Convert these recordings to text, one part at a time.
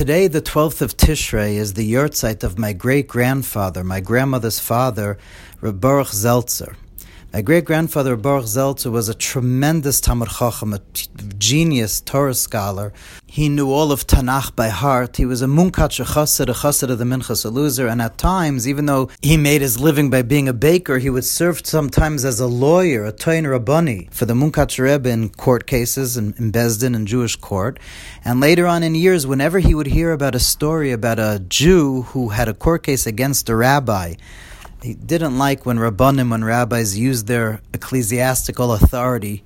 Today, the 12th of Tishrei, is the yahrzeit of my great grandfather, my grandmother's father, Reb Baruch Zeltzer. My great grandfather Baruch Zeltzer was a tremendous Talmid Chacham, a genius Torah scholar. He knew all of Tanakh by heart. He was a Munkach, a chassid, a chassid of the Minchas Elazar. and at times, even though he made his living by being a baker, he would serve sometimes as a lawyer, a Toin Rabbani, for the Munkach Rebbe in court cases in, in and Jewish court. And later on in years, whenever he would hear about a story about a Jew who had a court case against a rabbi, he didn't like when rabbanim, when rabbis used their ecclesiastical authority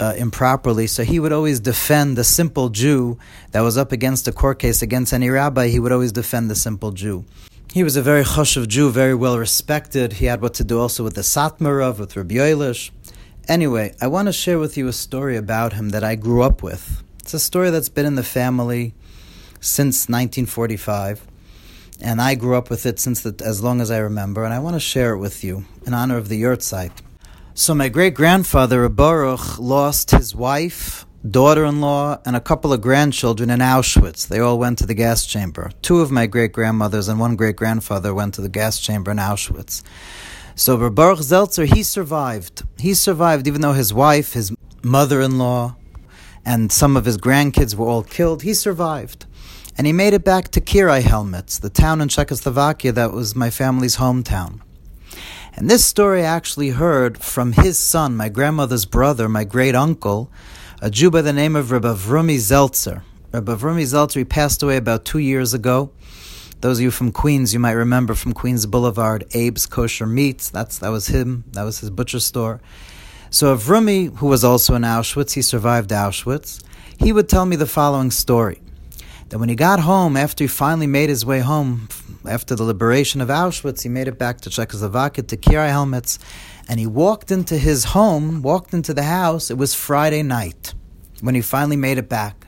uh, improperly. So he would always defend the simple Jew that was up against a court case against any rabbi. He would always defend the simple Jew. He was a very chashuv Jew, very well respected. He had what to do also with the Satmar Rov, with Rabbi Yoelish. Anyway, I want to share with you a story about him that I grew up with. It's a story that's been in the family since 1945 and I grew up with it since the, as long as I remember, and I want to share it with you in honor of the yahrzeit. So my great grandfather Baruch lost his wife, daughter-in-law, and a couple of grandchildren in Auschwitz. They all went to the gas chamber. Two of my great grandmothers and one great grandfather went to the gas chamber in Auschwitz. So Baruch Zeltzer, he survived. He survived even though his wife, his mother-in-law, and some of his grandkids were all killed. He survived and he made it back to Királyhelmec, the town in Czechoslovakia that was my family's hometown. And this story I actually heard from his son, my grandmother's brother, my great uncle, a Jew by the name of Rabbi Vrumi Zeltzer. Rabbi Vrumi Zeltzer, he passed away about two years ago. Those of you from Queens, you might remember from Queens Boulevard, Abe's Kosher Meats. That's that was him. That was his butcher store. So Vrumi, who was also in Auschwitz, he survived Auschwitz. He would tell me the following story that when he got home, after he finally made his way home, after the liberation of Auschwitz, he made it back to Czechoslovakia, to Királyhelmec, and he walked into his home, walked into the house. It was Friday night when he finally made it back.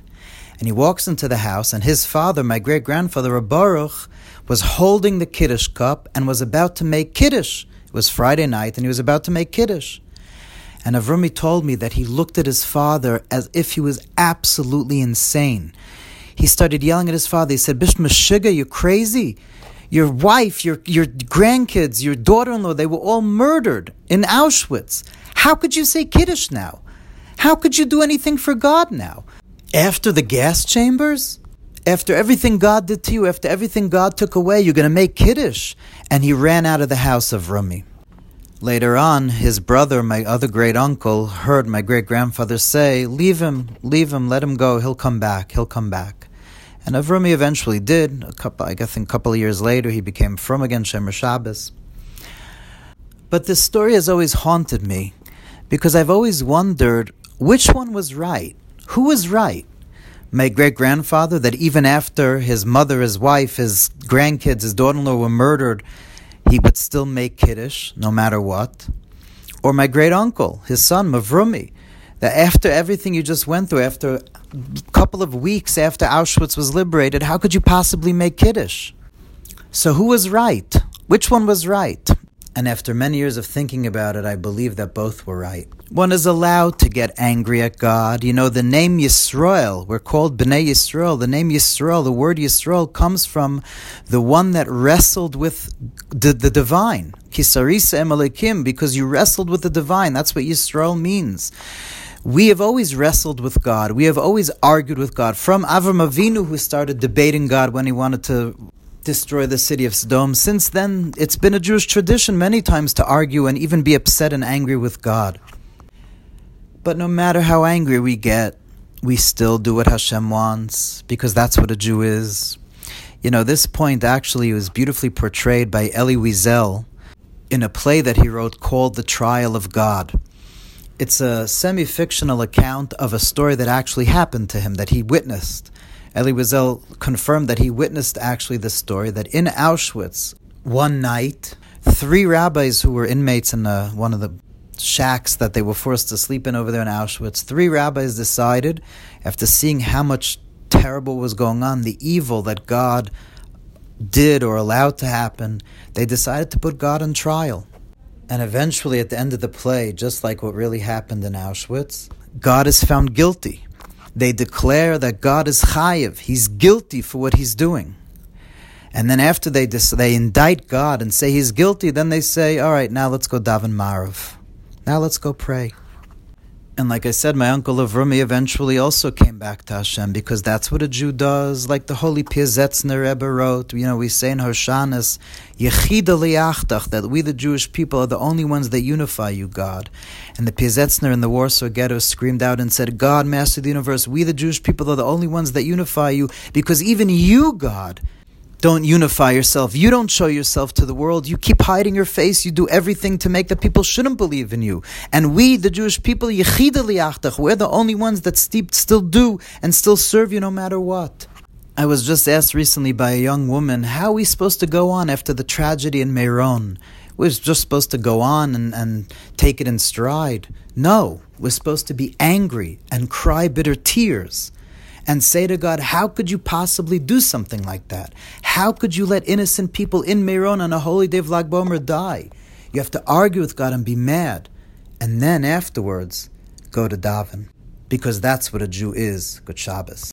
And he walks into the house, and his father, my great grandfather, Baruch, was holding the Kiddush cup and was about to make Kiddush. It was Friday night, and he was about to make Kiddush. And Avrumi told me that he looked at his father as if he was absolutely insane he started yelling at his father. He said, Bishma you're crazy. Your wife, your, your grandkids, your daughter in law, they were all murdered in Auschwitz. How could you say Kiddush now? How could you do anything for God now? After the gas chambers? After everything God did to you, after everything God took away, you're going to make Kiddush. And he ran out of the house of Rumi. Later on, his brother, my other great uncle, heard my great grandfather say, Leave him, leave him, let him go, he'll come back, he'll come back. And Avrumi eventually did. A couple, I think a couple of years later, he became from again, Shomer Shabbos. But this story has always haunted me because I've always wondered which one was right. Who was right? My great grandfather, that even after his mother, his wife, his grandkids, his daughter in law were murdered, he would still make Kiddush no matter what. Or my great uncle, his son, Mavrumi, that after everything you just went through, after a couple of weeks after Auschwitz was liberated, how could you possibly make Kiddush? So who was right? Which one was right? And after many years of thinking about it, I believe that both were right. One is allowed to get angry at God. You know, the name Yisrael, we're called Bnei Yisrael. The name Yisrael, the word Yisrael, comes from the one that wrestled with the, the divine. Ki sarisa im Elokim, because you wrestled with the divine. That's what Yisrael means. We have always wrestled with God. We have always argued with God. From Avram Avinu, who started debating God when he wanted to destroy the city of Sodom. Since then, it's been a Jewish tradition many times to argue and even be upset and angry with God. But no matter how angry we get, we still do what Hashem wants because that's what a Jew is. You know, this point actually was beautifully portrayed by Elie Wiesel in a play that he wrote called The Trial of God. It's a semi fictional account of a story that actually happened to him, that he witnessed. Elie Wiesel confirmed that he witnessed actually this story that in Auschwitz, one night, three rabbis who were inmates in uh, one of the shacks that they were forced to sleep in over there in Auschwitz, three rabbis decided, after seeing how much terrible was going on, the evil that God did or allowed to happen, they decided to put God on trial. And eventually, at the end of the play, just like what really happened in Auschwitz, God is found guilty They declare that God is chayiv. He's guilty for what he's doing. And then after they dis- they indict God and say he's guilty, then they say, all right, now let's go daven Maariv. Now let's go pray. And like I said, my uncle Avrumi eventually also came back to Hashem because that's what a Jew does. Like the holy Piazetzner Rebbe wrote, you know, we say in Hoshanas, that we the Jewish people are the only ones that unify you, God. And the Piazetzner in the Warsaw Ghetto screamed out and said, God, Master of the Universe, we the Jewish people are the only ones that unify you because even you, God, don't unify yourself. You don't show yourself to the world. You keep hiding your face. You do everything to make the people shouldn't believe in you. And we, the Jewish people, we're the only ones that still do and still serve you no matter what. I was just asked recently by a young woman, how are we supposed to go on after the tragedy in Meron? We're just supposed to go on and, and take it in stride. No, we're supposed to be angry and cry bitter tears and say to God, How could you possibly do something like that? How could you let innocent people in Meron on a holy day of Lag B'Omer die? You have to argue with God and be mad. And then afterwards, go to daven. Because that's what a Jew is. Good Shabbos.